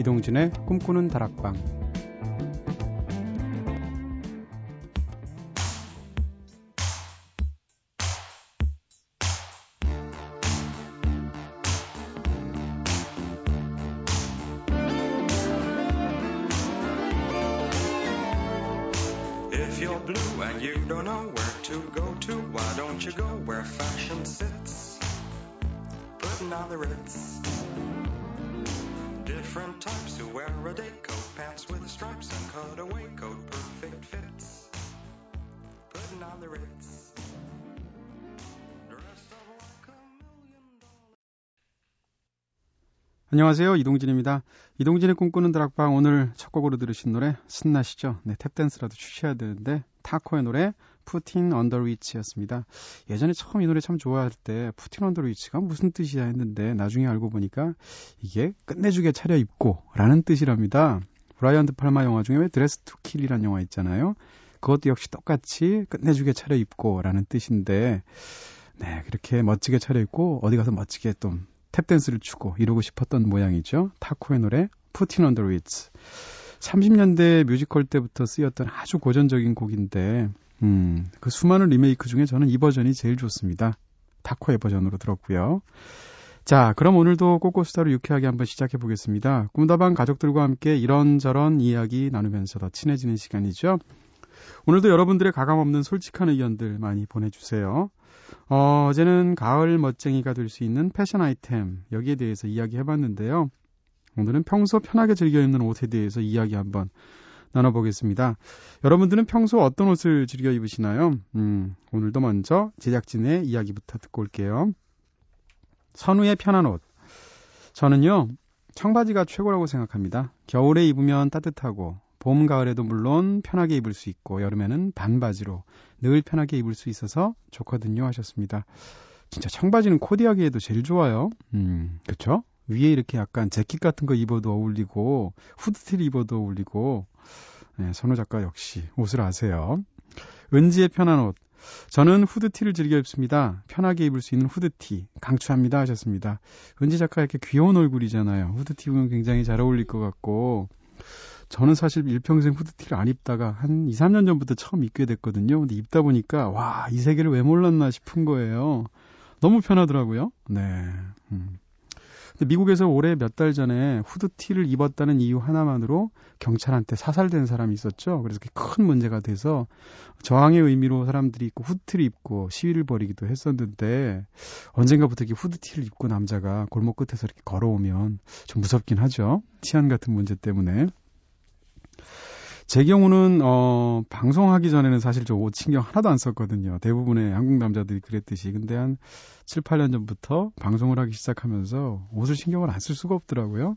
이동진의 꿈꾸는 다락방. 안녕하세요. 이동진입니다. 이동진의 꿈꾸는 다락방 오늘 첫 곡으로 들으신 노래 신나시죠? 네, 탭댄스라도 추셔야 되는데 타코의 노래 Puttin' on the Ritz였습니다. 예전에 처음 이 노래 참 좋아할 때 Puttin' on the Ritz가 무슨 뜻이야 했는데 나중에 알고 보니까 이게 끝내주게 차려입고 라는 뜻이랍니다. 브라이언 드 팔마 영화 중에 왜 Dressed to Kill이라는 영화 있잖아요. 그것도 역시 똑같이 끝내주게 차려입고 라는 뜻인데 네, 그렇게 멋지게 차려입고 어디 가서 멋지게 좀 탭댄스를 추고 이러고 싶었던 모양이죠. 타코의 노래 Puttin' on the Ritz. 30년대 뮤지컬 때부터 쓰였던 아주 고전적인 곡인데 음, 그 수많은 리메이크 중에 저는 이 버전이 제일 좋습니다. 타코의 버전으로 들었고요. 자, 그럼 오늘도 꼬꼬수다로 유쾌하게 한번 시작해 보겠습니다. 꿈다방 가족들과 함께 이런저런 이야기 나누면서 더 친해지는 시간이죠. 오늘도 여러분들의 가감 없는 솔직한 의견들 많이 보내주세요. 어, 어제는 가을 멋쟁이가 될 수 있는 패션 아이템 여기에 대해서 이야기해봤는데요. 오늘은 평소 편하게 즐겨 입는 옷에 대해서 이야기 한번 나눠보겠습니다. 여러분들은 평소 어떤 옷을 즐겨 입으시나요? 음, 오늘도 먼저 제작진의 이야기부터 듣고 올게요. 선우의 편한 옷. 저는요, 청바지가 최고라고 생각합니다. 겨울에 입으면 따뜻하고 봄, 가을에도 물론 편하게 입을 수 있고 여름에는 반바지로 늘 편하게 입을 수 있어서 좋거든요 하셨습니다. 진짜 청바지는 코디하기에도 제일 좋아요. 음, 그쵸? 위에 이렇게 약간 재킷 같은 거 입어도 어울리고 후드티를 입어도 어울리고 네, 선우 작가 역시 옷을 아세요. 은지의 편한 옷. 저는 후드티를 즐겨 입습니다. 편하게 입을 수 있는 후드티 강추합니다 하셨습니다. 은지 작가 이렇게 귀여운 얼굴이잖아요. 후드티 입으면 굉장히 잘 어울릴 것 같고 저는 사실 일평생 후드티를 안 입다가 한 2, 3년 전부터 처음 입게 됐거든요. 근데 입다 보니까 와, 이 세계를 왜 몰랐나 싶은 거예요. 너무 편하더라고요. 네. 음. 근데 미국에서 올해 몇 달 전에 후드티를 입었다는 이유 하나만으로 경찰한테 사살된 사람이 있었죠. 그래서 큰 문제가 돼서 저항의 의미로 사람들이 입고 후드티를 입고 시위를 벌이기도 했었는데 언젠가부터 이렇게 후드티를 입고 남자가 골목 끝에서 이렇게 걸어오면 좀 무섭긴 하죠. 치안 같은 문제 때문에. 제 경우는 어 방송하기 전에는 사실 저 옷 신경 하나도 안 썼거든요. 대부분의 한국 남자들이 그랬듯이. 근데 한 7, 8년 전부터 방송을 하기 시작하면서 옷을 신경을 안 쓸 수가 없더라고요.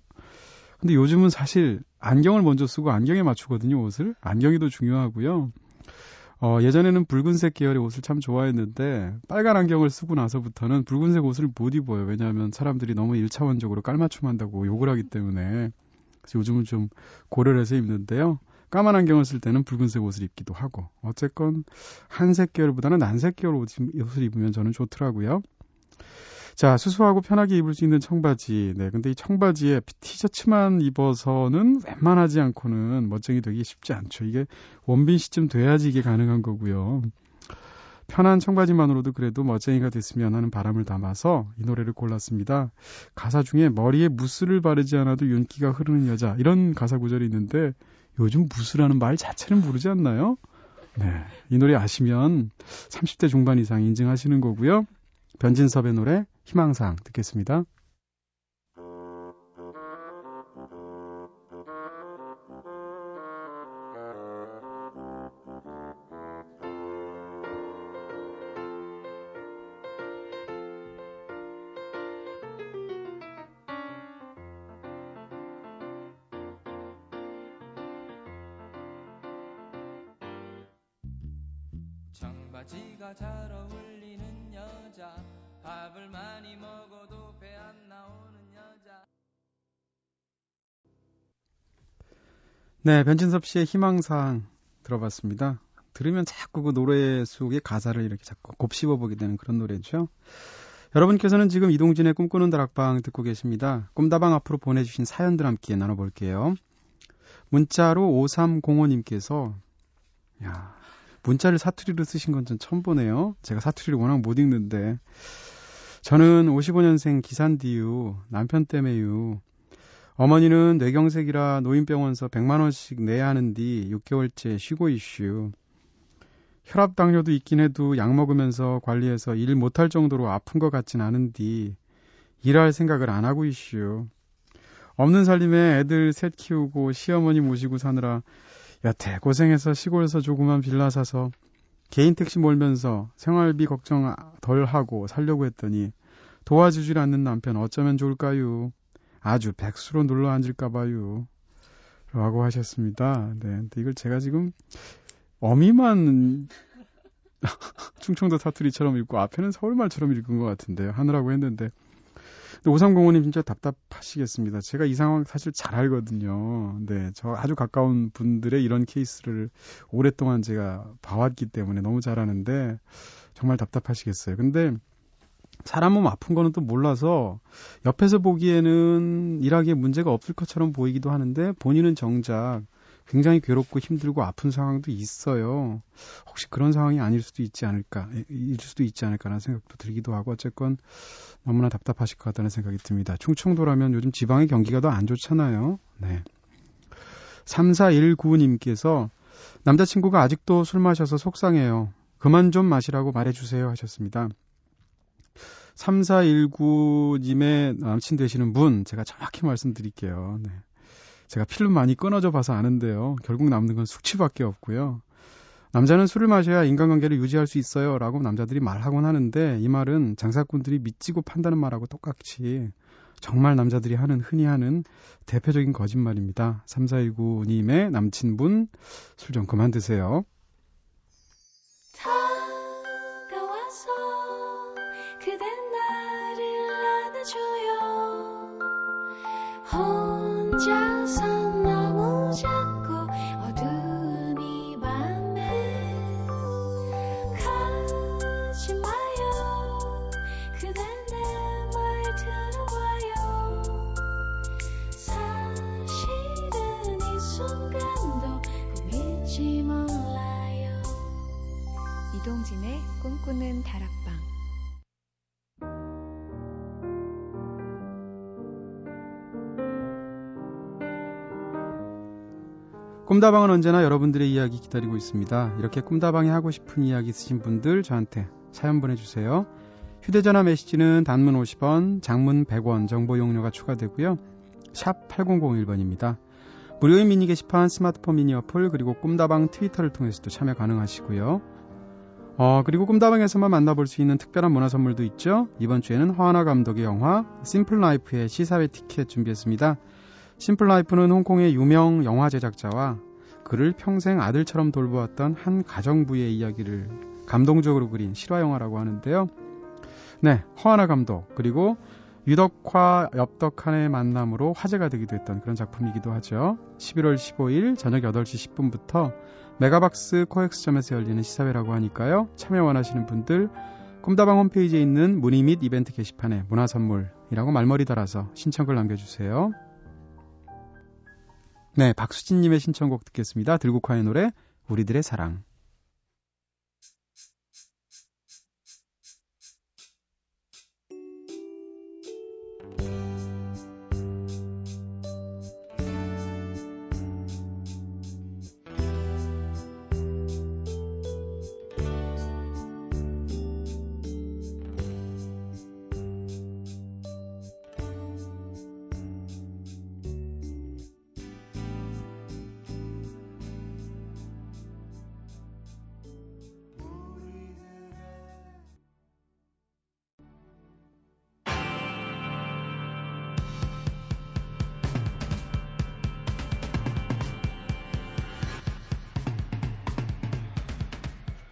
근데 요즘은 사실 안경을 먼저 쓰고 안경에 맞추거든요, 옷을. 안경이 더 중요하고요. 어, 예전에는 붉은색 계열의 옷을 참 좋아했는데 빨간 안경을 쓰고 나서부터는 붉은색 옷을 못 입어요. 왜냐하면 사람들이 너무 일차원적으로 깔맞춤한다고 욕을 하기 때문에 요즘은 좀 고려를 해서 입는데요. 까만 안경을 쓸 때는 붉은색 옷을 입기도 하고 어쨌건 한색 계열보다는 난색 계열 옷을 입으면 저는 좋더라고요. 자, 수수하고 편하게 입을 수 있는 청바지. 네, 근데 이 청바지에 티셔츠만 입어서는 웬만하지 않고는 멋쟁이 되기 쉽지 않죠. 이게 원빈 시쯤 돼야지 이게 가능한 거고요. 편한 청바지만으로도 그래도 멋쟁이가 됐으면 하는 바람을 담아서 이 노래를 골랐습니다. 가사 중에 머리에 무스를 바르지 않아도 윤기가 흐르는 여자 이런 가사 구절이 있는데 요즘 무스라는 말 자체는 모르지 않나요? 네. 이 노래 아시면 30대 중반 이상 인증하시는 거고요. 변진섭의 노래 희망상 듣겠습니다. 네, 변진섭 씨의 희망사항 들어봤습니다. 들으면 자꾸 그 노래 속의 가사를 이렇게 자꾸 곱씹어 보게 되는 그런 노래죠. 여러분께서는 지금 이동진의 꿈꾸는 다락방 듣고 계십니다. 꿈다방 앞으로 보내주신 사연들 함께 나눠볼게요. 문자로 5305님께서, 야 문자를 사투리로 쓰신 건 전 처음 보네요. 제가 사투리를 워낙 못 읽는데. 저는 55년생 기산디유, 남편 때문에유. 어머니는 뇌경색이라 노인병원서 100만 원씩 내야 하는디 6개월째 쉬고 이슈. 혈압 당뇨도 있긴 해도 약 먹으면서 관리해서 일 못할 정도로 아픈 것 같진 않은디 일할 생각을 안 하고 이슈. 없는 살림에 애들 셋 키우고 시어머니 모시고 사느라 여태 고생해서 시골에서 조그만 빌라 사서 개인 택시 몰면서 생활비 걱정 덜 하고 살려고 했더니 도와주질 않는 남편 어쩌면 좋을까요? 아주 백수로 눌러 앉을까 봐요. 라고 하셨습니다. 네. 근데 이걸 제가 지금 어미만 충청도 사투리처럼 읽고 앞에는 서울말처럼 읽은 것 같은데요. 하느라고 했는데. 근데 오삼공원님 진짜 답답하시겠습니다. 제가 이 상황 사실 잘 알거든요. 네. 저 아주 가까운 분들의 이런 케이스를 오랫동안 제가 봐왔기 때문에 너무 잘 아는데 정말 답답하시겠어요. 근데 사람 몸 아픈 거는 또 몰라서 옆에서 보기에는 일하기에 문제가 없을 것처럼 보이기도 하는데 본인은 정작 굉장히 괴롭고 힘들고 아픈 상황도 있어요. 혹시 그런 상황이 아닐 수도 있지 않을까, 일 수도 있지 않을까라는 생각도 들기도 하고 어쨌건 너무나 답답하실 것 같다는 생각이 듭니다. 충청도라면 요즘 지방의 경기가 더 안 좋잖아요. 네. 3419님께서 남자친구가 아직도 술 마셔서 속상해요. 그만 좀 마시라고 말해주세요 하셨습니다. 3419님의 남친 되시는 분, 제가 정확히 말씀드릴게요. 네. 제가 필름 많이 끊어져 봐서 아는데요. 결국 남는 건 숙취밖에 없고요. 남자는 술을 마셔야 인간관계를 유지할 수 있어요. 라고 남자들이 말하곤 하는데 이 말은 장사꾼들이 믿지고 판다는 말하고 똑같이 정말 남자들이 하는 흔히 하는 대표적인 거짓말입니다. 3419님의 남친분 술 좀 그만 드세요. 꿈꾸는 다락방 꿈다방은 언제나 여러분들의 이야기 기다리고 있습니다. 이렇게 꿈다방에 하고 싶은 이야기 있으신 분들 저한테 사연 보내주세요. 휴대전화 메시지는 단문 50원, 장문 100원 정보 용료가 추가되고요. 샵 8001번입니다. 무료인 미니 게시판, 스마트폰 미니 어플, 그리고 꿈다방 트위터를 통해서도 참여 가능하시고요. 어, 그리고 꿈다방에서만 만나볼 수 있는 특별한 문화 선물도 있죠. 이번 주에는 허안화 감독의 영화 Simple Life의 시사회 티켓 준비했습니다. Simple Life는 홍콩의 유명 영화 제작자와 그를 평생 아들처럼 돌보았던 한 가정부의 이야기를 감동적으로 그린 실화 영화라고 하는데요. 네, 허안화 감독 그리고 유덕화, 엽덕한의 만남으로 화제가 되기도 했던 그런 작품이기도 하죠. 11월 15일 저녁 8시 10분부터 메가박스 코엑스점에서 열리는 시사회라고 하니까요. 참여 원하시는 분들 꿈다방 홈페이지에 있는 문의 및 이벤트 게시판에 문화 선물이라고 말머리 달아서 신청글 남겨주세요. 네, 박수진님의 신청곡 듣겠습니다. 들국화의 노래 우리들의 사랑.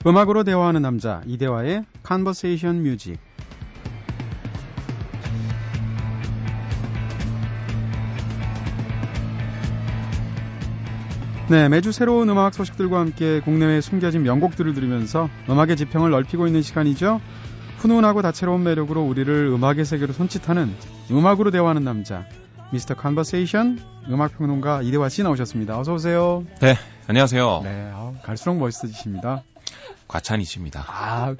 음악으로 대화하는 남자 이대화의 Conversation Music 네, 매주 새로운 음악 소식들과 함께 국내외 숨겨진 명곡들을 들으면서 음악의 지평을 넓히고 있는 시간이죠. 훈훈하고 다채로운 매력으로 우리를 음악의 세계로 손짓하는 음악으로 대화하는 남자 미스터 컨버세이션 음악 평론가 이대화 씨 나오셨습니다. 어서 오세요. 네, 안녕하세요. 네, 아, 갈수록 멋있어지십니다. 과찬이십니다. 아,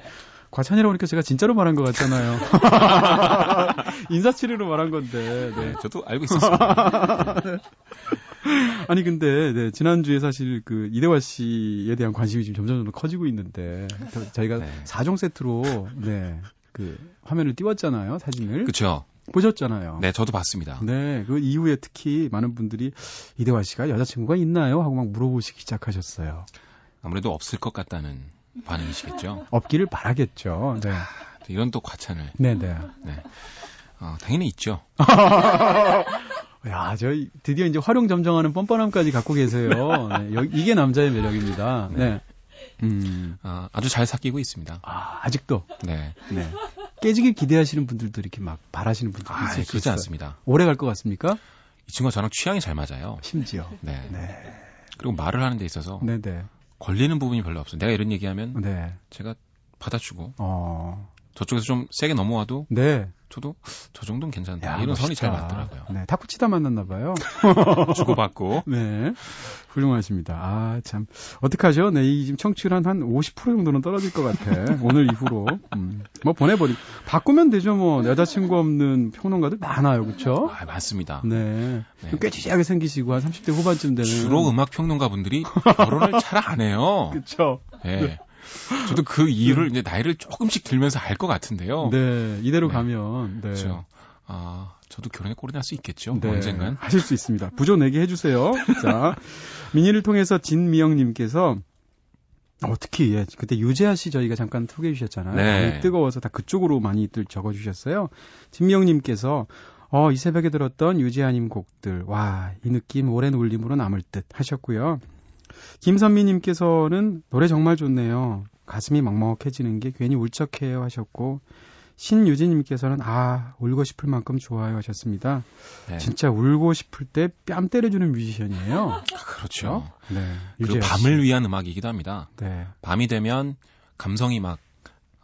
과찬이라고 하니까 제가 진짜로 말한 것 같잖아요. 인사치레로 말한 건데. 네. 저도 알고 있었습니다. 아니 근데 네, 지난주에 사실 그 이대화 씨에 대한 관심이 지금 점점 점 점 커지고 있는데 저희가 네. 4종 세트로 네. 그 화면을 띄웠잖아요, 사진을. 그렇죠. 보셨잖아요. 네, 저도 봤습니다. 네, 그 이후에 특히 많은 분들이 이대화 씨가 여자친구가 있나요? 하고 막 물어보시기 시작하셨어요. 아무래도 없을 것 같다는 반응이시겠죠. 없기를 바라겠죠. 네. 이런 또 과찬을. 네, 네. 네. 어, 당연히 있죠. 야, 저 드디어 이제 활용 점정하는 뻔뻔함까지 갖고 계세요. 네, 여- 이게 남자의 매력입니다. 네. 음. 아, 아주 잘 사귀고 있습니다. 아, 아직도. 네. 네. 깨지길 기대하시는 분들도 이렇게 막 바라시는 분들도 아, 있을 수 그렇지 있어요. 않습니다. 오래 갈 것 같습니까? 이 친구가 저랑 취향이 잘 맞아요. 심지어. 네. 네. 그리고 말을 하는 데 있어서 네, 네. 걸리는 부분이 별로 없어요. 내가 이런 얘기하면 네. 제가 받아주고 어. 저쪽에서 좀 세게 넘어와도 네. 저도 저 정도는 괜찮다. 야, 이런 선이 잘 멋있다. 맞더라고요. 네. 탁구 치다 만났나 봐요. 주고받고. 네. 훌륭하십니다. 아, 참. 어떡하죠? 네, 이 지금 청취율 한, 한 50% 정도는 떨어질 것 같아. 오늘 이후로. 음. 뭐 보내버리. 바꾸면 되죠, 뭐. 여자친구 없는 평론가들 많아요, 그쵸? 아, 맞습니다. 네. 네. 꽤 찌지하게 생기시고, 한 30대 후반쯤 되는. 주로 음악 평론가 분들이 결혼을 잘 안 해요. 그쵸. 예. 저도 그 이유를 이제 나이를 조금씩 들면서 알 것 같은데요. 네. 이대로 네. 가면. 네. 그렇죠. 아, 저도 결혼에 꼴이 날수 있겠죠. 네, 언젠간. 하실 수 있습니다. 부조 내게 해주세요. 자, 미니를 통해서 진미영님께서 어, 특히 예, 그때 유재하 씨 저희가 잠깐 소개해 주셨잖아요. 네. 뜨거워서 다 그쪽으로 많이들 적어주셨어요. 진미영님께서 어, 이 새벽에 들었던 유재하님 곡들, 와, 이 느낌 오랜 울림으로 남을 듯 하셨고요. 김선미님께서는 노래 정말 좋네요. 가슴이 먹먹해지는 게 괜히 울적해요 하셨고, 신유진님께서는 아, 울고 싶을 만큼 좋아요 하셨습니다. 네. 진짜 울고 싶을 때 뺨 때려주는 뮤지션이에요. 그렇죠. 네. 그리고. 밤을 위한 음악이기도 합니다. 네. 밤이 되면 감성이 막 아,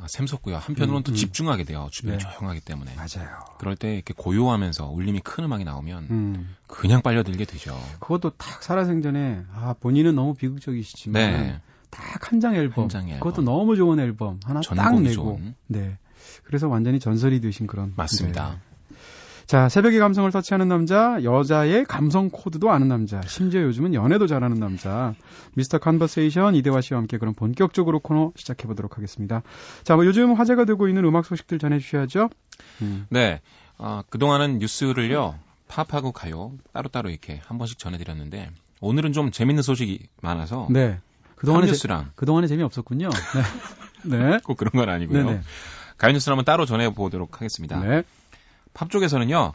샘솟고요. 한편으로는 음, 또 음. 집중하게 돼요. 주변이 네. 조용하기 때문에. 맞아요. 그럴 때 이렇게 고요하면서 울림이 큰 음악이 나오면 음. 그냥 빨려들게 되죠. 그것도 딱 살아생전에 아 본인은 너무 비극적이시지만 네. 딱한 장 앨범. 한 장의 그것도 앨범. 너무 좋은 앨범 하나 딱 내고. 좋은. 네. 그래서 완전히 전설이 되신 그런. 맞습니다. 네. 자, 새벽의 감성을 터치하는 남자, 여자의 감성 코드도 아는 남자, 심지어 요즘은 연애도 잘하는 남자, Mr. Conversation 이대화 씨와 함께 그럼 본격적으로 코너 시작해 보도록 하겠습니다. 자, 뭐 요즘 화제가 되고 있는 음악 소식들 전해 주셔야죠. 음. 네. 어, 그동안은 뉴스를요, 팝하고 가요, 따로따로 이렇게 한 번씩 전해드렸는데, 오늘은 좀 재밌는 소식이 많아서, 네. 그동안에, 재, 팝뉴스랑, 그동안에 재미없었군요. 네. 네. 꼭 그런 건 아니고요. 네네. 가요 뉴스를 한번 따로 전해 보도록 하겠습니다. 네. 팝 쪽에서는요,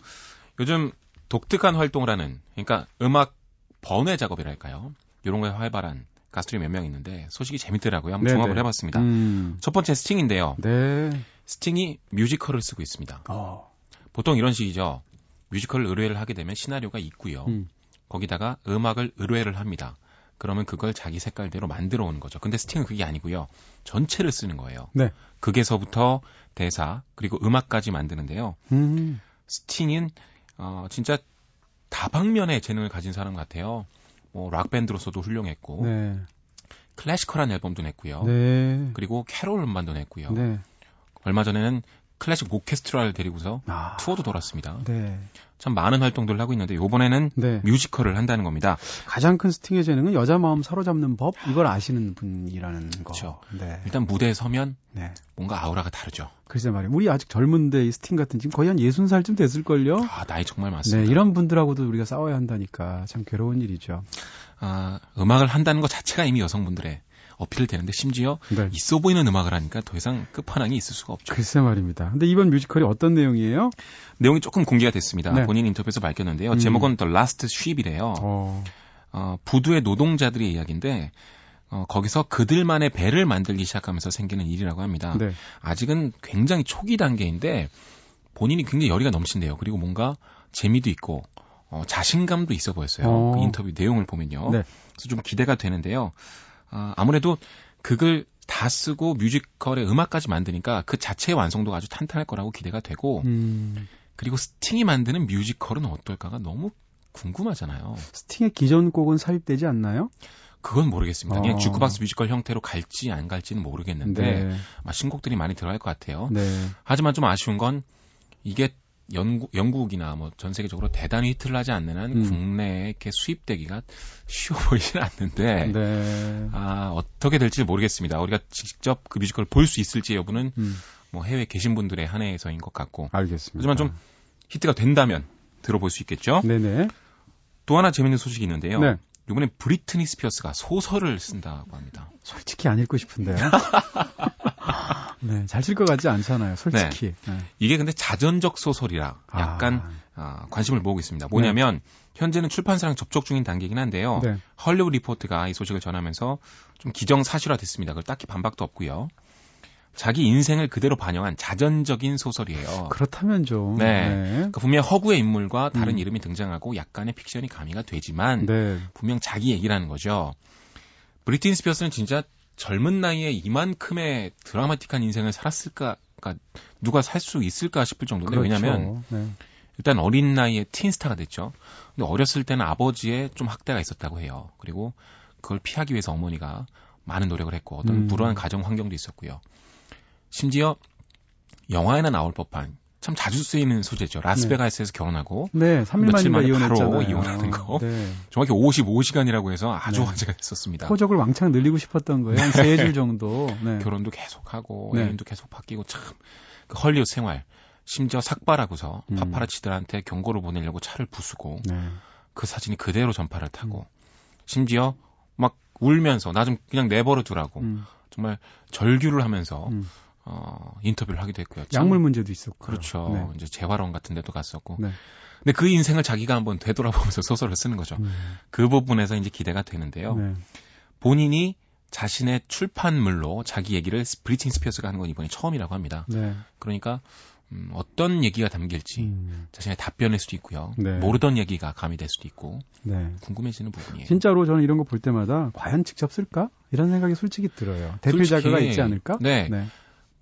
요즘 독특한 활동을 하는, 그러니까 음악 번외 작업이랄까요? 이런 거에 활발한 가수들이 몇 명 있는데, 소식이 재밌더라고요. 한번 네네. 종합을 해봤습니다. 음. 첫 번째 스팅인데요. 네. 스팅이 뮤지컬을 쓰고 있습니다. 어. 보통 이런 식이죠. 뮤지컬 의뢰를 하게 되면 시나리오가 있고요. 음. 거기다가 음악을 의뢰를 합니다. 그러면 그걸 자기 색깔대로 만들어 오는 거죠. 근데 스팅은 그게 아니고요. 전체를 쓰는 거예요. 네. 극에서부터 대사 그리고 음악까지 만드는데요. 음. 스팅은 어, 진짜 다방면의 재능을 가진 사람 같아요. 뭐 락밴드로서도 훌륭했고 네. classical한 앨범도 냈고요. 네. 그리고 캐롤 음반도 냈고요. 네. 얼마 전에는 클래식 오케스트라를 데리고서 아. 투어도 돌았습니다. 네. 참 많은 활동들을 하고 있는데 이번에는 네. 뮤지컬을 한다는 겁니다. 가장 큰 스팅의 재능은 여자 마음 사로잡는 법 이걸 아시는 분이라는 거. 그렇죠. 네. 일단 무대에 서면 네. 뭔가 아우라가 다르죠. 글쎄 말이에요. 우리 아직 젊은데 이 스팅 같은 지금 거의 한 60살쯤 됐을걸요? 아, 나이 정말 네, 많습니다. 이런 분들하고도 우리가 싸워야 한다니까 참 괴로운 일이죠. 아, 음악을 한다는 것 자체가 이미 여성분들의 어필을 되는데 심지어 네. 있어 보이는 음악을 하니까 더 이상 끝판왕이 있을 수가 없죠. 글쎄 말입니다. 근데 이번 뮤지컬이 어떤 내용이에요? 내용이 조금 공개가 됐습니다. 네. 본인 인터뷰에서 밝혔는데요. 음. 제목은 The Last Ship이래요. 어. 어, 부두의 노동자들의 이야기인데 어, 거기서 그들만의 배를 만들기 시작하면서 생기는 일이라고 합니다. 네. 아직은 굉장히 초기 단계인데 본인이 굉장히 열의가 넘친대요. 그리고 뭔가 재미도 있고 어, 자신감도 있어 보였어요. 어. 그 인터뷰 내용을 보면요. 네. 그래서 좀 기대가 되는데요. 아, 아무래도 극을 다 쓰고 뮤지컬의 음악까지 만드니까 그 자체의 완성도가 아주 탄탄할 거라고 기대가 되고 음. 그리고 스팅이 만드는 뮤지컬은 어떨까가 너무 궁금하잖아요. 스팅의 기존 곡은 삽입되지 않나요? 그건 모르겠습니다. 그냥 어. 주크박스 뮤지컬 형태로 갈지 안 갈지는 모르겠는데 네. 아마 신곡들이 많이 들어갈 것 같아요. 네. 하지만 좀 아쉬운 건 이게 영국, 영국이나 뭐 전 세계적으로 대단히 히트를 하지 않는 한 음. 국내에 이렇게 수입되기가 쉬워 보이진 않는데 네. 아 어떻게 될지 모르겠습니다. 우리가 직접 그 뮤지컬을 볼 수 있을지 여부는 음. 뭐 해외에 계신 분들의 한해에서인 것 같고 알겠습니다. 하지만 좀 히트가 된다면 들어볼 수 있겠죠. 네네. 또 하나 재밌는 소식이 있는데요. 네. 이번에 브리트니 스피어스가 소설을 쓴다고 합니다. 솔직히 안 읽고 싶은데요. 네, 잘쓸것 같지 않잖아요. 솔직히. 네. 이게 근데 자전적 소설이라 약간 아, 아, 관심을 모으고 있습니다. 뭐냐면 현재는 출판사랑 접촉 중인 단계이긴 한데요. 네. 헐리우드 리포트가 이 소식을 전하면서 좀 기정사실화됐습니다. 그걸 딱히 반박도 없고요. 자기 인생을 그대로 반영한 자전적인 소설이에요. 그렇다면 좀. 네. 네. 그러니까 분명 허구의 인물과 다른 음. 이름이 등장하고 약간의 fik션이 가미가 되지만 네. 분명 자기 얘기라는 거죠. 브리틴 스피어스는 진짜 젊은 나이에 이만큼의 드라마틱한 인생을 살았을까, 그러니까 누가 살 수 있을까 싶을 정도인데 그렇죠. 왜냐하면 네. 일단 어린 나이에 틴스타가 됐죠. 근데 어렸을 때는 아버지의 좀 학대가 있었다고 해요. 그리고 그걸 피하기 위해서 어머니가 많은 노력을 했고 어떤 음. 불우한 가정 환경도 있었고요. 심지어 영화에나 나올 법한 참 자주 쓰이는 소재죠. 라스베가스에서 결혼하고 네, 3일 며칠 만에 이혼했잖아요. 바로 이혼하는 거. 네. 정확히 55시간이라고 해서 아주 네. 화제가 됐었습니다. 호적을 왕창 늘리고 싶었던 거예요. 한 세줄 정도. 네. 결혼도 계속하고 네. 애인도 계속 바뀌고 참 그 헐리우드 생활 심지어 삭발하고서 음. 파파라치들한테 경고를 보내려고 차를 부수고 네. 그 사진이 그대로 전파를 타고 음. 심지어 막 울면서 나 좀 그냥 내버려 두라고 음, 정말 절규를 하면서 음. 어, 인터뷰를 하기도 했고요. 참 약물 문제도 있었고. 그렇죠. 네. 이제 재활원 같은 데도 갔었고. 네. 근데 그 인생을 자기가 한번 되돌아보면서 소설을 쓰는 거죠. 음, 그 부분에서 이제 기대가 되는데요. 네. 본인이 자신의 출판물로 자기 얘기를 브리틴 스피어스가 하는 건 이번이 처음이라고 합니다. 네. 그러니까 음, 어떤 얘기가 담길지 음, 자신의 답변일 수도 있고요. 네. 모르던 얘기가 가미될 수도 있고 네. 궁금해지는 부분이에요. 진짜로 저는 이런 거 볼 때마다 과연 직접 쓸까? 이런 생각이 솔직히 들어요. 대필 작가가 있지 않을까? 네. 네.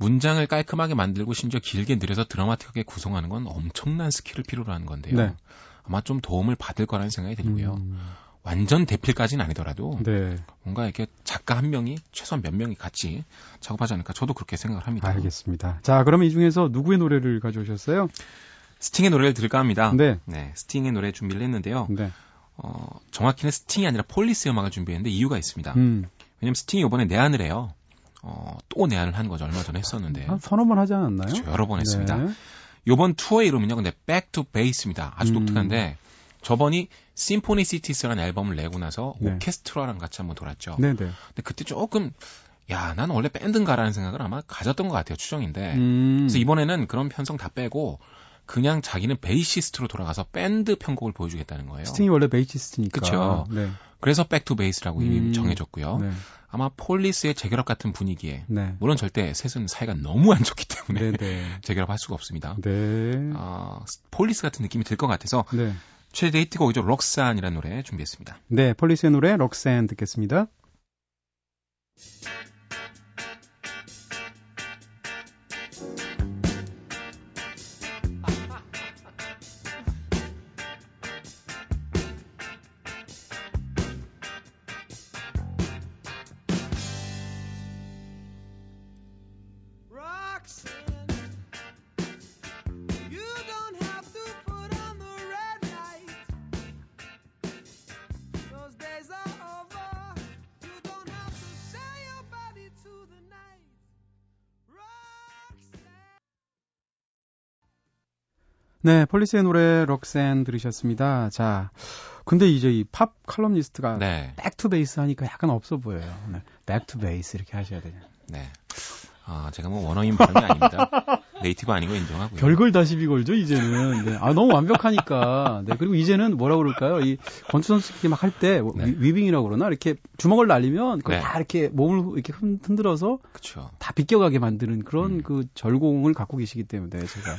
문장을 깔끔하게 만들고 심지어 길게 늘려서 드라마틱하게 구성하는 건 엄청난 skill을 필요로 하는 건데요. 네. 아마 좀 도움을 받을 거라는 생각이 들고요. 음, 완전 대필까지는 아니더라도 네. 뭔가 이렇게 작가 한 명이 최소한 몇 명이 같이 작업하지 않을까 저도 그렇게 생각을 합니다. 알겠습니다. 자, 그러면 이 중에서 누구의 노래를 가져오셨어요? 스팅의 노래를 들을까 합니다. 네. 네, 스팅의 노래 준비를 했는데요. 네. 어, 정확히는 스팅이 아니라 폴리스 음악을 준비했는데 이유가 있습니다. 음, 왜냐면 스팅이 이번에 내한을 해요. 어, 또 내한을 한 거죠. 얼마 전에 했었는데. 한 서너 번 하지 않았나요? 그렇죠. 여러 번 했습니다. 네. 이번 투어의 이름은요. 근데 Back to Bass입니다. 아주 음. 독특한데 저번이 Symphonicities라는 앨범을 내고 나서 네. 오케스트라랑 같이 한번 돌았죠. 네, 네. 근데 그때 조금 야, 난 원래 밴드인가라는 생각을 아마 가졌던 것 같아요. 추정인데. 음, 그래서 이번에는 그런 편성 다 빼고 그냥 자기는 베이시스트로 돌아가서 밴드 편곡을 보여주겠다는 거예요. 스팅이 원래 베이시스트니까. 그쵸. 네. 그래서 Back to Bass라고 이름이 음. 정해졌고요. 네. 아마 폴리스의 재결합 같은 분위기에 네. 물론 절대 셋은 사이가 너무 안 좋기 때문에 네, 네. 재결합할 수가 없습니다. 네. 어, 폴리스 같은 느낌이 들 것 같아서 네. 최대 히트곡이죠. Roxanne이라는 노래 준비했습니다. 네, 폴리스의 노래 럭센 듣겠습니다. 네, 폴리스의 노래 Roxanne 들으셨습니다. 자, 근데 이제 이 팝 칼럼니스트가 네. Back to Bass 하니까 약간 없어 보여요. 네, Back to Bass 이렇게 하셔야 되냐. 네. 아, 제가 뭐 원어민 발음이 아닙니다. native 아니고 인정하고요. 별걸 다 시 비 걸죠, 이제는. 네. 아, 너무 완벽하니까. 네, 그리고 이제는 뭐라 그럴까요? 이 권투 선수들이 막할 때, 네. 위빙이라고 그러나? 이렇게 주먹을 날리면, 그걸 네. 다 이렇게 몸을 이렇게 흔- 흔들어서 그렇죠. 다 비껴가게 만드는 그런 음. 그 절공을 갖고 계시기 때문에 제가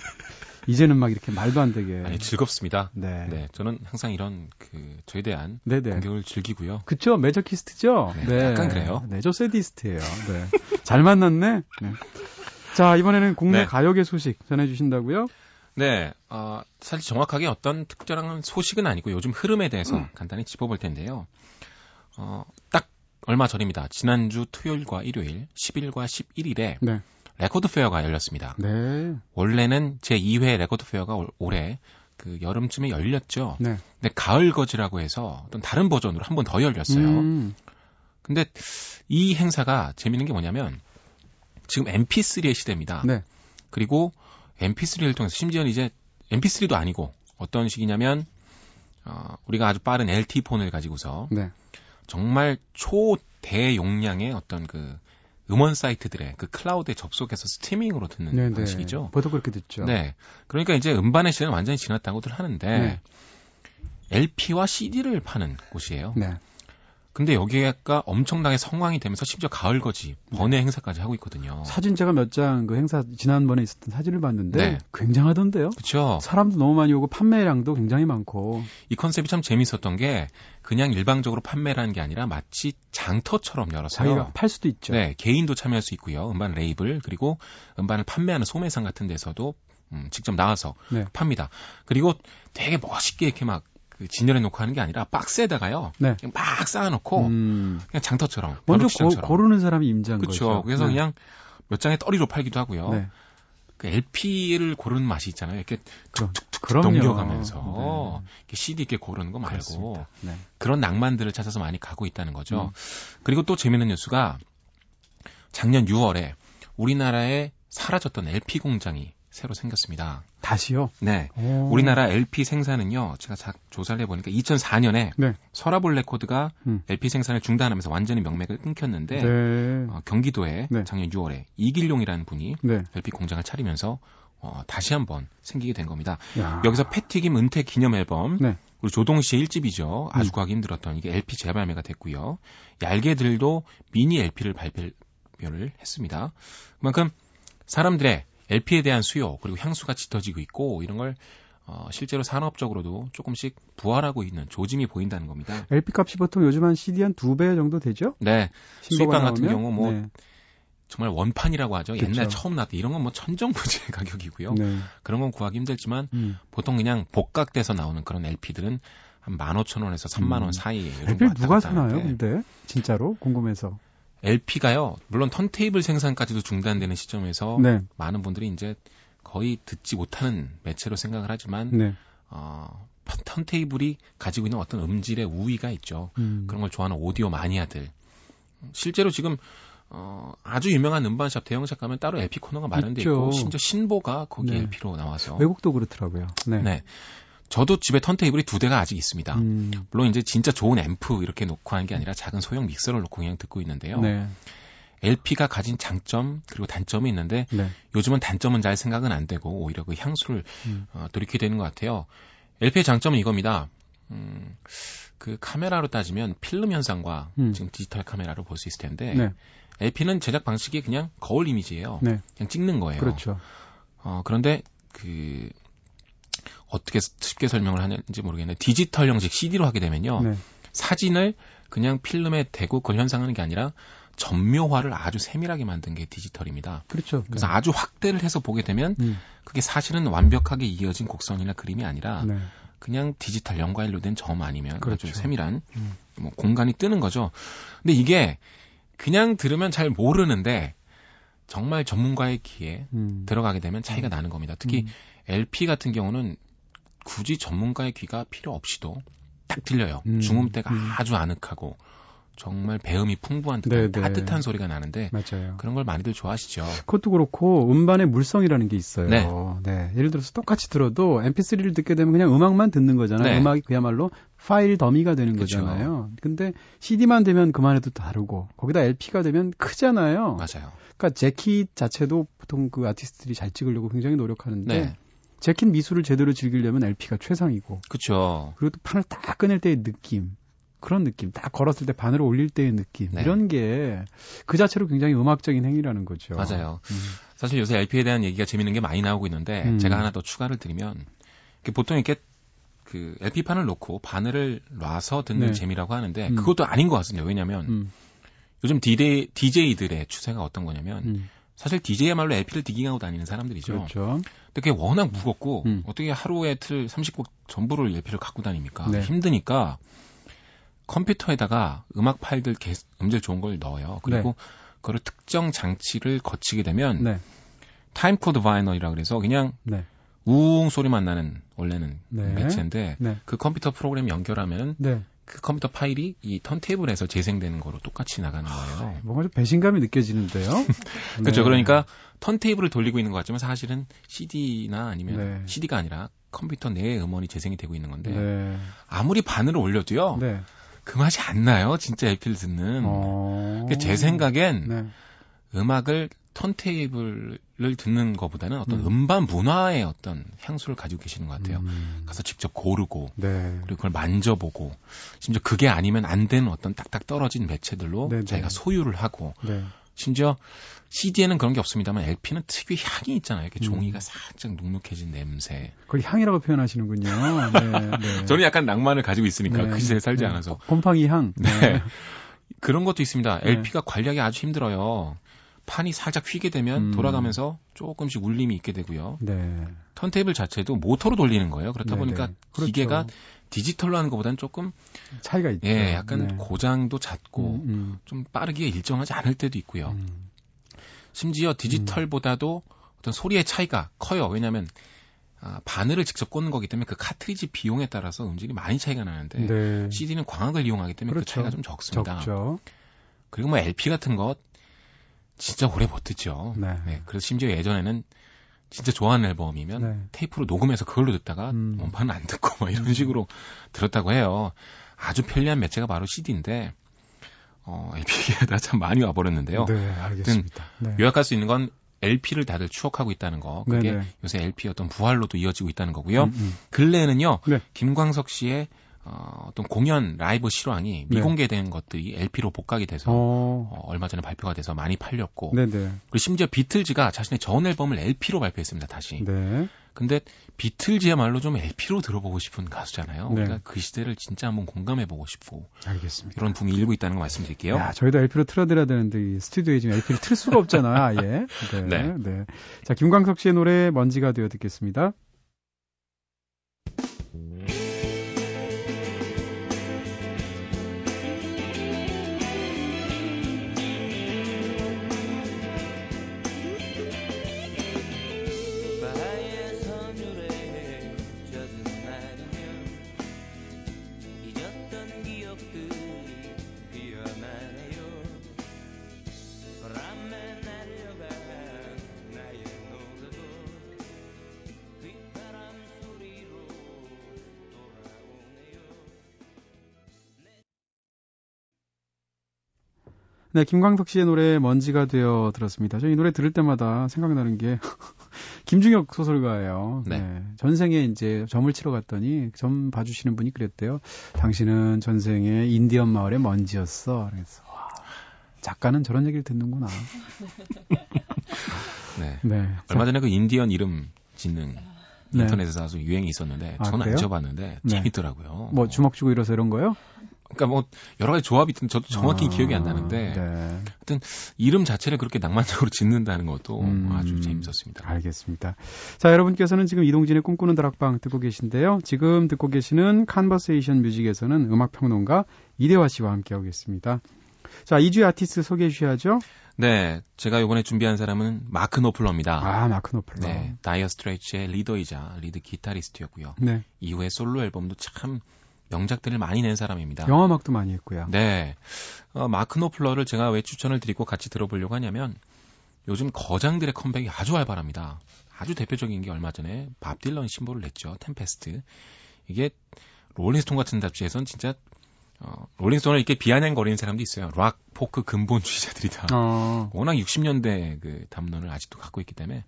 이제는 막 이렇게 말도 안 되게. 아니 즐겁습니다. 네. 네, 저는 항상 이런 그 저에 대한 네네. 공격을 즐기고요. 그쵸 매저키스트죠. 네, 약간 그래요. 네, 저 세디스트예요. 네. 잘 만났네. 네. 자 이번에는 국내 네. 가요계 소식 전해주신다고요? 네, 어, 사실 정확하게 어떤 특별한 소식은 아니고 요즘 흐름에 대해서 음. 간단히 짚어볼 텐데요. 어, 딱 얼마 전입니다. 지난주 토요일과 일요일, 10일과 11일에 네. 레코드 fair가 열렸습니다. 네. 원래는 제 2회 레코드 fair가 올- 올해 그 여름쯤에 열렸죠. 네. 근데 가을걷이라고 해서 어떤 다른 버전으로 한 번 더 열렸어요. 음, 근데 이 행사가 재밌는 게 뭐냐면 지금 MP3의 시대입니다. 네. 그리고 MP3를 통해서 심지어 이제 MP3도 아니고 어떤 식이냐면 어, 우리가 아주 빠른 LTE 폰을 가지고서 네. 정말 초대용량의 어떤 그 음원 사이트들의 그 클라우드에 접속해서 스트리밍으로 듣는 네, 네. 방식이죠. 보통 그렇게 듣죠. 네. 그러니까 이제 음반의 시대는 완전히 지났다고들 하는데 네. LP와 CD를 파는 곳이에요. 네. 근데 여기가 엄청나게 성황이 되면서 심지어 가을 거지 번외 행사까지 하고 있거든요. 사진 제가 몇 장 그 행사 지난번에 있었던 사진을 봤는데 네. 굉장하던데요. 그렇죠. 사람도 너무 많이 오고 판매량도 굉장히 많고. 이 컨셉이 참 재밌었던 게 그냥 일방적으로 판매를 한게 아니라 마치 장터처럼 열었어요. 자기가 팔 수도 있죠. 네, 개인도 참여할 수 있고요. 음반 레이블 그리고 음반을 판매하는 소매상 같은 데서도 음, 직접 나와서 네. 팝니다. 그리고 되게 멋있게 이렇게 막 그 진열해 놓고 하는 게 아니라 박스에다가요. 네. 그냥 막 쌓아놓고 음, 그냥 장터처럼 먼저 고. 고르는 사람이 임자인 그렇죠. 거죠. 그래서 네. 그냥 몇 장에 떨이로 팔기도 하고요. 네. 그 LP를 고르는 맛이 있잖아요. 이렇게 그럼, 툭툭툭 그럼요. 넘겨가면서 이렇게 CD 이렇게 고르는 거 말고. 네. 그런 낭만들을 찾아서 많이 가고 있다는 거죠. 음. 그리고 또 재밌는 뉴스가 작년 6월에 우리나라에 사라졌던 LP 공장이 새로 생겼습니다. 다시요. 네. 오. 우리나라 LP 생산은요, 제가 자- 조사를 해보니까 2004년에 네. 서라벌 레코드가 음. LP 생산을 중단하면서 완전히 명맥을 끊겼는데, 네. 어, 경기도에 네. 작년 6월에 이길용이라는 분이 네. LP 공장을 차리면서 어, 다시 한번 생기게 된 겁니다. 야. 여기서 패티김 은퇴 기념 앨범, 네. 우리 조동 씨의 1집이죠. 아주 음. 구하기 힘들었던 이게 LP 재발매가 됐고요. 얄개들도 미니 LP를 발표를 했습니다. 그만큼 사람들의 LP에 대한 수요 그리고 향수가 짙어지고 있고 이런 걸 어, 실제로 산업적으로도 조금씩 부활하고 있는 조짐이 보인다는 겁니다. LP 값이 보통 요즘 한 CD 한 두 배 정도 되죠? 네, 수입관 같은? 경우 뭐 네. 정말 원판이라고 하죠. 그쵸. 옛날 처음 나왔던 이런 건 뭐 천정부지의 가격이고요. 네. 그런 건 구하기 힘들지만 음. 보통 그냥 복각돼서 나오는 그런 LP들은 한 15,000원에서 3만 원 음. 사이에 요 LP 를 누가 사나요? 근데 진짜로 궁금해서. LP가요. 물론 턴테이블 생산까지도 중단되는 시점에서 네. 많은 분들이 이제 거의 듣지 못하는 매체로 생각을 하지만 네. 어, 턴테이블이 가지고 있는 어떤 음질의 우위가 있죠. 음. 그런 걸 좋아하는 오디오 마니아들. 실제로 지금 어, 아주 유명한 음반샵 대형샵 가면 따로 LP 코너가 마련돼 있고 있죠. 심지어 신보가 거기 네. LP로 나와서 외국도 그렇더라고요. 네. 네. 저도 집에 턴테이블이 두 대가 아직 있습니다. 음. 물론 이제 진짜 좋은 앰프 이렇게 놓고 하는 게 아니라 작은 소형 믹서를 놓고 그냥 듣고 있는데요. 네. LP가 가진 장점 그리고 단점이 있는데 네. 요즘은 단점은 잘 생각은 안 되고 오히려 그 향수를 음. 어, 돌이키게 되는 것 같아요. LP의 장점은 이겁니다. 음, 그 카메라로 따지면 필름 현상과 음. 지금 디지털 카메라로 볼 수 있을 텐데 네. LP는 제작 방식이 그냥 거울 이미지예요. 네. 그냥 찍는 거예요. 그렇죠. 어, 그런데 그 어떻게 쉽게 설명을 하는지 모르겠는데 디지털 형식 CD로 하게 되면요. 네. 사진을 그냥 필름에 대고 그걸 현상하는 게 아니라 전묘화를 아주 세밀하게 만든 게 디지털입니다. 그렇죠. 그래서 아주 확대를 해서 보게 되면 음. 그게 사실은 완벽하게 이어진 곡선이나 그림이 아니라 네. 그냥 디지털 연과일로 된 점 아니면 그렇죠. 아주 세밀한 음. 뭐 공간이 뜨는 거죠. 근데 이게 그냥 들으면 잘 모르는데 정말 전문가의 귀에 음. 들어가게 되면 차이가 나는 겁니다. 특히 음. LP 같은 경우는 굳이 전문가의 귀가 필요 없이도 딱 들려요. 음. 중음대가 음. 아주 아늑하고 정말 배음이 풍부한 네, 듯한 네. 따뜻한 소리가 나는데 맞아요. 그런 걸 많이들 좋아하시죠. 그것도 그렇고 음반의 물성이라는 게 있어요. 네. 네. 예를 들어서 똑같이 들어도 MP3를 듣게 되면 그냥 음악만 듣는 거잖아요. 네. 음악이 그야말로 파일 더미가 되는 그쵸. 거잖아요. 근데 CD만 되면 그만해도 다르고 거기다 LP가 되면 크잖아요. 맞아요. 그러니까 재킷 자체도 보통 그 아티스트들이 잘 찍으려고 굉장히 노력하는데 네. 재킷 미술을 제대로 즐기려면 LP가 최상이고 그렇죠. 그리고 또 판을 딱 꺼낼 때의 느낌 그런 느낌 딱 걸었을 때 바늘을 올릴 때의 느낌 네. 이런 게 그 자체로 굉장히 음악적인 행위라는 거죠. 맞아요. 음. 사실 요새 LP에 대한 얘기가 재밌는 게 많이 나오고 있는데 음. 제가 하나 더 추가를 드리면 보통 이렇게 그 LP판을 놓고 바늘을 놔서 듣는 네. 재미라고 하는데 음. 그것도 아닌 것 같습니다. 왜냐하면 음, 요즘 DJ, DJ들의 추세가 어떤 거냐면 음, 사실 DJ야말로 LP를 디깅하고 다니는 사람들이죠. 그렇죠. 근데 그게 워낙 무겁고 음. 어떻게 하루에 틀 30곡 전부를 LP를 갖고 다닙니까? 네. 힘드니까 컴퓨터에다가 음악 파일들 개- 음질 좋은 걸 넣어요. 그리고 그거를 특정 장치를 거치게 되면 네, time code vinyl이라 그래서 그냥 네, 우웅 소리만 나는 원래는 네. 매체인데 네, 그 컴퓨터 프로그램 연결하면 네. 그 컴퓨터 파일이 이 턴테이블에서 재생되는 거로 똑같이 나가는 거예요. 뭔가 좀 배신감이 느껴지는데요. 그렇죠. 네. 그러니까 턴테이블을 돌리고 있는 것 같지만 사실은 CD나 아니면 네. CD가 아니라 컴퓨터 내에 음원이 재생이 되고 있는 건데 네, 아무리 바늘을 올려도요 네. 그 맛이 안 나요 진짜 LP를 듣는 어. 그제 생각엔 네. 음악을 턴테이블을 듣는 것보다는 어떤 음. 음. 반 문화의 어떤 향수를 가지고 계시는 것 같아요 음, 가서 직접 고르고 네. 그리고 그걸 만져보고 심지어 그게 아니면 안 되는 어떤 딱딱 떨어진 매체들로 네, 네. 자기가 소유를 하고 네. 심지어 CD에는 그런 게 없습니다만 LP는 특유의 향이 있잖아요. 이렇게 음. 종이가 살짝 눅눅해진 냄새. 그걸 향이라고 표현하시는군요. 네, 네. 저는 약간 낭만을 가지고 있으니까 네, 그 시대에 살지 네. 않아서. 곰팡이 향. 네. 그런 것도 있습니다. 네. LP가 관리하기 아주 힘들어요. 판이 살짝 휘게 되면 음. 돌아가면서 조금씩 울림이 있게 되고요. 네. 턴테이블 자체도 모터로 돌리는 거예요. 그렇다 네, 보니까 네. 그렇죠. 기계가 디지털로 하는 것보다는 조금 차이가 있죠. 예, 약간 네. 고장도 잦고 음, 좀 빠르게 일정하지 않을 때도 있고요. 음, 음. 심지어 디지털보다도 어떤 소리의 차이가 커요. 왜냐하면 아, 바늘을 직접 꽂는 거기 때문에 그 카트리지 비용에 따라서 음질이 많이 차이가 나는데 네. CD는 광학을 이용하기 때문에 그 그렇죠. 차이가 좀 적습니다. 적죠. 그리고 뭐 LP 같은 것 진짜 오래 버티죠. 네. 네, 그래서 심지어 예전에는 진짜 좋아하는 앨범이면 네. 테이프로 녹음해서 그걸로 듣다가 음. 원판은 안 듣고 뭐 이런 식으로 들었다고 해요. 아주 편리한 매체가 바로 CD인데 어, LP에다 참 많이 와버렸는데요. 네, 알겠습니다. 네. 요약할 수 있는 건 LP를 다들 추억하고 있다는 거. 그게 네네. 요새 LP의 어떤 부활로도 이어지고 있다는 거고요. 음, 음. 근래에는요. 네. 김광석 씨의 어, 어떤 공연 라이브 실황이 네. 미공개된 것들이 LP로 복각이 돼서 어, 어, 얼마 전에 발표가 돼서 많이 팔렸고 네네. 그리고 심지어 비틀즈가 자신의 전 앨범을 LP로 발표했습니다. 다시. 네. 근데 비틀즈야말로 좀 LP로 들어보고 싶은 가수잖아요. 네. 그러니까 그 시대를 진짜 한번 공감해보고 싶고 알겠습니다. 이런 붐이 일고 있다는 거 말씀드릴게요. 야, 저희도 LP로 틀어드려야 되는데 이 스튜디오에 지금 LP를 틀 수가 없잖아요, 아예. 네, 네. 네. 자, 김광석 씨의 노래 먼지가 되어 듣겠습니다. 네, 김광석 씨의 노래 먼지가 되어 들었습니다. 저 이 노래 들을 때마다 생각나는 게 김중혁 소설가예요. 네. 전생에 이제 점을 치러 갔더니 점 봐주시는 분이 그랬대요. 당신은 전생에 인디언 마을의 먼지였어. 그래서 와, 작가는 저런 얘기를 듣는구나. 네. 네. 얼마 전에 그 인디언 이름 짓는 네. 인터넷에서 아주 유행이 있었는데 아, 저는? 안 지어봤는데 네. 재밌더라고요. 뭐 주먹 쥐고 일어서 이런 거요? 그러니까 뭐 여러 가지 조합이 있던데 저도 정확히 아, 기억이 안 나는데 네. 이름 자체를 그렇게 낭만적으로 짓는다는 것도 음, 아주 재밌었습니다. 알겠습니다. 자, 여러분께서는 지금 이동진의 꿈꾸는 다락방 듣고 계신데요. 지금 듣고 계시는 Conversation Music에서는 음악 평론가 이대화 씨와 함께하고 있습니다. 자, 이 주의 아티스트 소개해 주셔야죠. 네, 제가 이번에 준비한 사람은 마크 노플러입니다. 아, 마크 노플러. 네, 다이어 스트레이츠의 리더이자 리드 기타리스트였고요. 네. 이후에 솔로 앨범도 참 명작들을 많이 낸 사람입니다. 영화 음악도 많이 했고요. 네. 어, 마크 노플러를 제가 왜 추천을 드리고 같이 들어보려고 하냐면 요즘 거장들의 컴백이 아주 활발합니다. 아주 대표적인 게 얼마 전에 밥 딜런 신보를 냈죠. Tempest. 이게 롤링스톤 같은 잡지에선 진짜 어, 롤링스톤을 이렇게 비아냥거리는 사람도 있어요. 락, 포크 근본주의자들이다. 어. 워낙 60년대 그 담론을 아직도 갖고 있기 때문에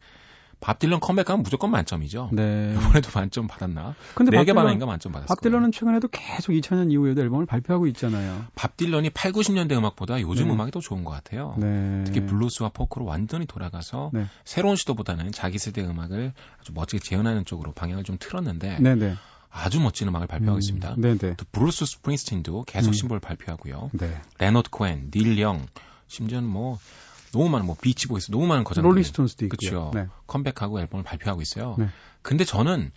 밥 딜런 컴백하면 무조건 만점이죠. 네. 이번에도 만점 받았나? 근데 네 개 밥 딜런- 반인가 만점 받았어요. 밥 딜런은 최근에도 계속 2000년 이후에도 앨범을 발표하고 있잖아요. 밥 딜런이 8, 90년대 음악보다 요즘 네. 음악이 더 좋은 것 같아요. 네. 특히 블루스와 포크로 완전히 돌아가서 네. 새로운 시도보다는 자기 세대 음악을 아주 멋지게 재현하는 쪽으로 방향을 좀 틀었는데 네네. 아주 멋진 음악을 발표하고 있습니다. 네네. 또 브루스 스프링스틴도 계속 음. 신보를 발표하고요. 네. 레너드 코엔, 닐 영, 심지어는 뭐 너무 많은 뭐 비치 보이스 너무 많은 거장들이 롤링스톤스도 있고요. 그쵸. 네. 컴백하고 앨범을 발표하고 있어요. 네. 근데 저는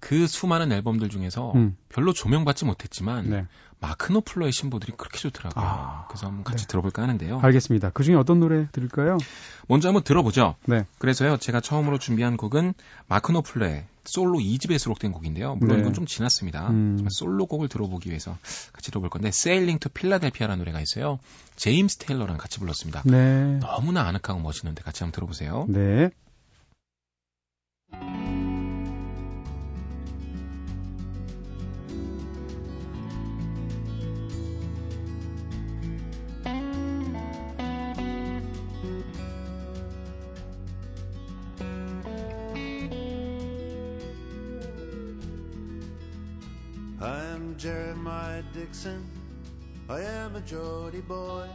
그 수많은 앨범들 중에서 음. 별로 조명받지 못했지만 네. 마크 노플러의 신보들이 그렇게 좋더라고요. 아, 그래서 한번 같이 네. 들어볼까 하는데요. 알겠습니다. 그 중에 어떤 노래 들을까요? 먼저 한번 들어보죠. 네. 그래서요, 제가 처음으로 준비한 곡은 마크 노플러의 솔로 2집에 수록된 곡인데요. 물론 네. 이건 좀 지났습니다. 음. 솔로 곡을 들어보기 위해서 같이 들어볼 건데, Sailing to Philadelphia라는 노래가 있어요. 제임스 테일러랑 같이 불렀습니다. 네. 너무나 아늑하고 멋있는데 같이 한번 들어보세요. 네. Jeremiah Dixon. I am a Geordie boy.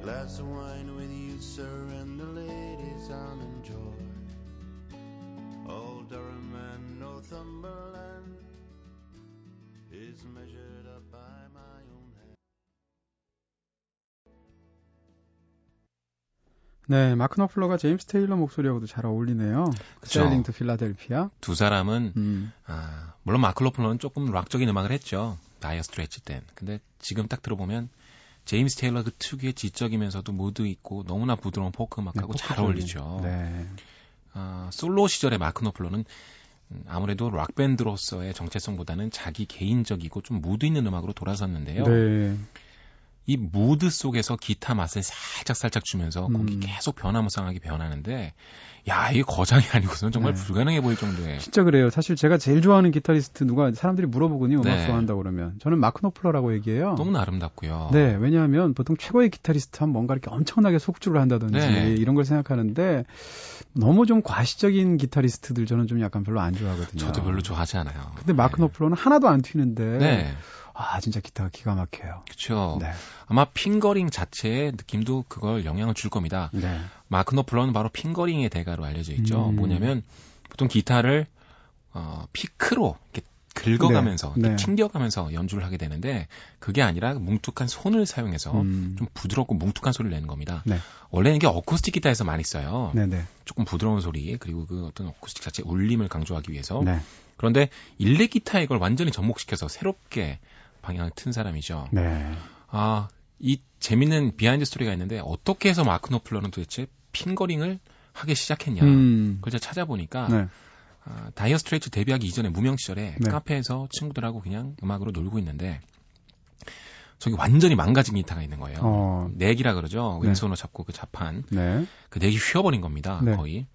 Glass of wine with you, sir, and the ladies I'm enjoy. Old Durham and Northumberland is measured up by my 네, 마크 너플러가 제임스 테일러 목소리하고도 잘 어울리네요. 세일링 투 필라델피아. 두 사람은, 음. 아, 물론 마크 노플러는 조금 락적인 음악을 했죠. 다이어 스트레이츠 땐. 근데 지금 딱 들어보면, 제임스 테일러 그 특유의 지적이면서도 무드 있고 너무나 부드러운 포크 음악하고 네, 잘. 어울리죠. 네. 아, 솔로 시절의 마크 노플러는 음, 아무래도 락 밴드로서의 정체성보다는 자기 개인적이고 좀 무드 있는 음악으로 돌아섰는데요. 네. 이 무드 속에서 기타 맛을 살짝 살짝 주면서 곡이 음. 계속 변화무쌍하게 변하는데 야 이게 거장이 아니고서는 정말 네. 불가능해 보일 정도의 진짜 그래요. 사실 제가 제일 좋아하는 기타리스트 누가 사람들이 물어보거든요. 음악 네. 좋아한다고 그러면 저는 마크 노플러라고 얘기해요. 너무나 아름답고요. 네, 왜냐하면 보통 최고의 기타리스트 하면 뭔가 이렇게 엄청나게 속주를 한다든지 네. 이런 걸 생각하는데 너무 좀 과시적인 기타리스트들 저는 좀 약간 별로 안 좋아하거든요. 저도 별로 좋아하지 않아요. 근데 마크 네. 노플러는 하나도 안 튀는데 네, 아 진짜 기타가 기가 막혀요. 그렇죠. 네. 아마 핑거링 자체의 느낌도 그걸 영향을 줄 겁니다. 네. 마크 노플러는 바로 핑거링의 대가로 알려져 있죠. 음. 뭐냐면 보통 기타를 어, 피크로 이렇게 긁어가면서 네, 네. 튕겨가면서 연주를 하게 되는데 그게 아니라 뭉툭한 손을 사용해서 음. 좀 부드럽고 뭉툭한 소리를 내는 겁니다. 네. 원래는 이게 어쿠스틱 기타에서 많이 써요. 네, 네. 조금 부드러운 소리 그리고 그 어떤 어쿠스틱 자체 의 울림을 강조하기 위해서. 네. 그런데 일렉 기타에 이걸 완전히 접목시켜서 새롭게 방향을 튼 사람이죠. 네. 아, 이 재밌는 behind story가 있는데 어떻게 해서 마크 노플러는 도대체 fingering을 하기 시작했냐. 음. 그걸 제가 찾아보니까 네. 아, 다이어 스트레이츠 데뷔하기 이전에 무명 시절에 네. 카페에서 친구들하고 그냥 음악으로 놀고 있는데 저기 완전히 망가진 기타가 있는 거예요. 어. neck이라 그러죠. 네. 왼손으로 잡고 그 지판 네. 그 neck이 휘어버린 겁니다. 네. 거의.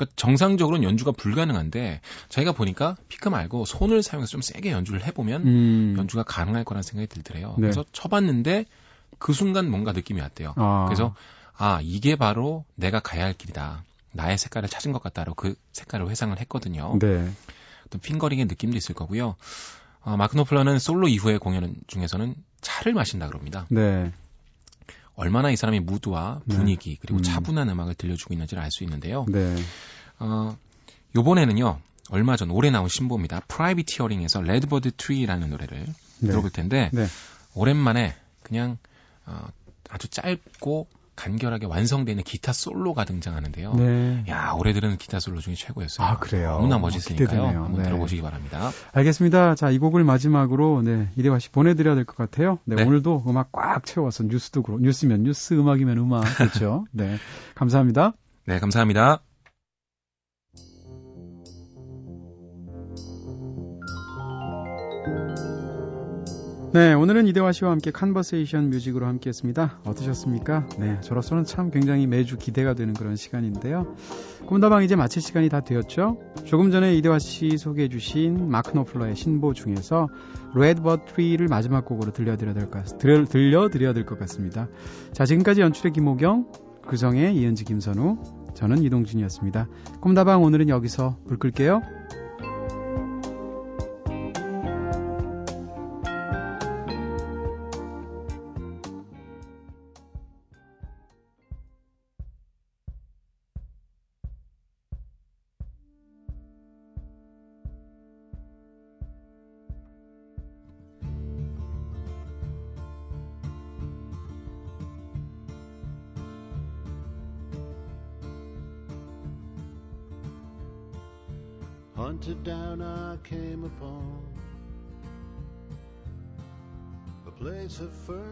그러니까 정상적으로는 연주가 불가능한데 자기가 보니까 피크 말고 손을 사용해서 좀 세게 연주를 해보면 음. 연주가 가능할 거라는 생각이 들더래요. 네. 그래서 쳐봤는데 그 순간 뭔가 느낌이 왔대요. 아. 그래서 아 이게 바로 내가 가야 할 길이다. 나의 색깔을 찾은 것 같다로 그 색깔을 회상을 했거든요. 네. 어떤 fingering의 느낌도 있을 거고요. 어, 마크 노플러는 솔로 이후의 공연 중에서는 차를 마신다 그럽니다. 네. 얼마나 이 사람이 무드와 네. 분위기 그리고 음. 차분한 음악을 들려주고 있는지를 알 수 있는데요. 네. 어, 요번에는요. 얼마 전 올해 나온 신보입니다. Privateering에서 Redbud Tree라는 노래를 네. 들어볼 텐데 네. 오랜만에 그냥 어, 아주 짧고 간결하게 완성되는 기타 솔로가 등장하는데요. 네. 야, 올해 들은 기타 솔로 중에 최고였어요. 아, 그래요? 너무나 어, 멋있으니까요. 기대되네요. 한번 네. 들어보시기 바랍니다. 알겠습니다. 자, 이 곡을 마지막으로 네, 이대화 씨 보내드려야 될 것 같아요. 네, 네. 오늘도 음악 꽉 채워서 뉴스도 그렇고 뉴스면 뉴스, 음악이면 음악 그렇죠. 네, 감사합니다. 네, 감사합니다. 네, 오늘은 이대화 씨와 함께 Conversation Music으로 함께 했습니다. 어떠셨습니까? 네, 저로서는 참 굉장히 매주 기대가 되는 그런 시간인데요. 꿈다방 이제 마칠 시간이 다 되었죠. 조금 전에 이대화 씨 소개해 주신 마크 노플러의 신보 중에서 Redbud Tree를 마지막 곡으로 들려드려야 될 것, 들려, 들려드려야 될 것 같습니다. 자, 지금까지 연출의 김호경, 구성의 이은지 김선우 저는 이동진이었습니다. 꿈다방 오늘은 여기서 불 끌게요.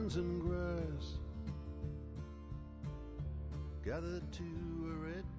Ferns and grass, gathered to a tree.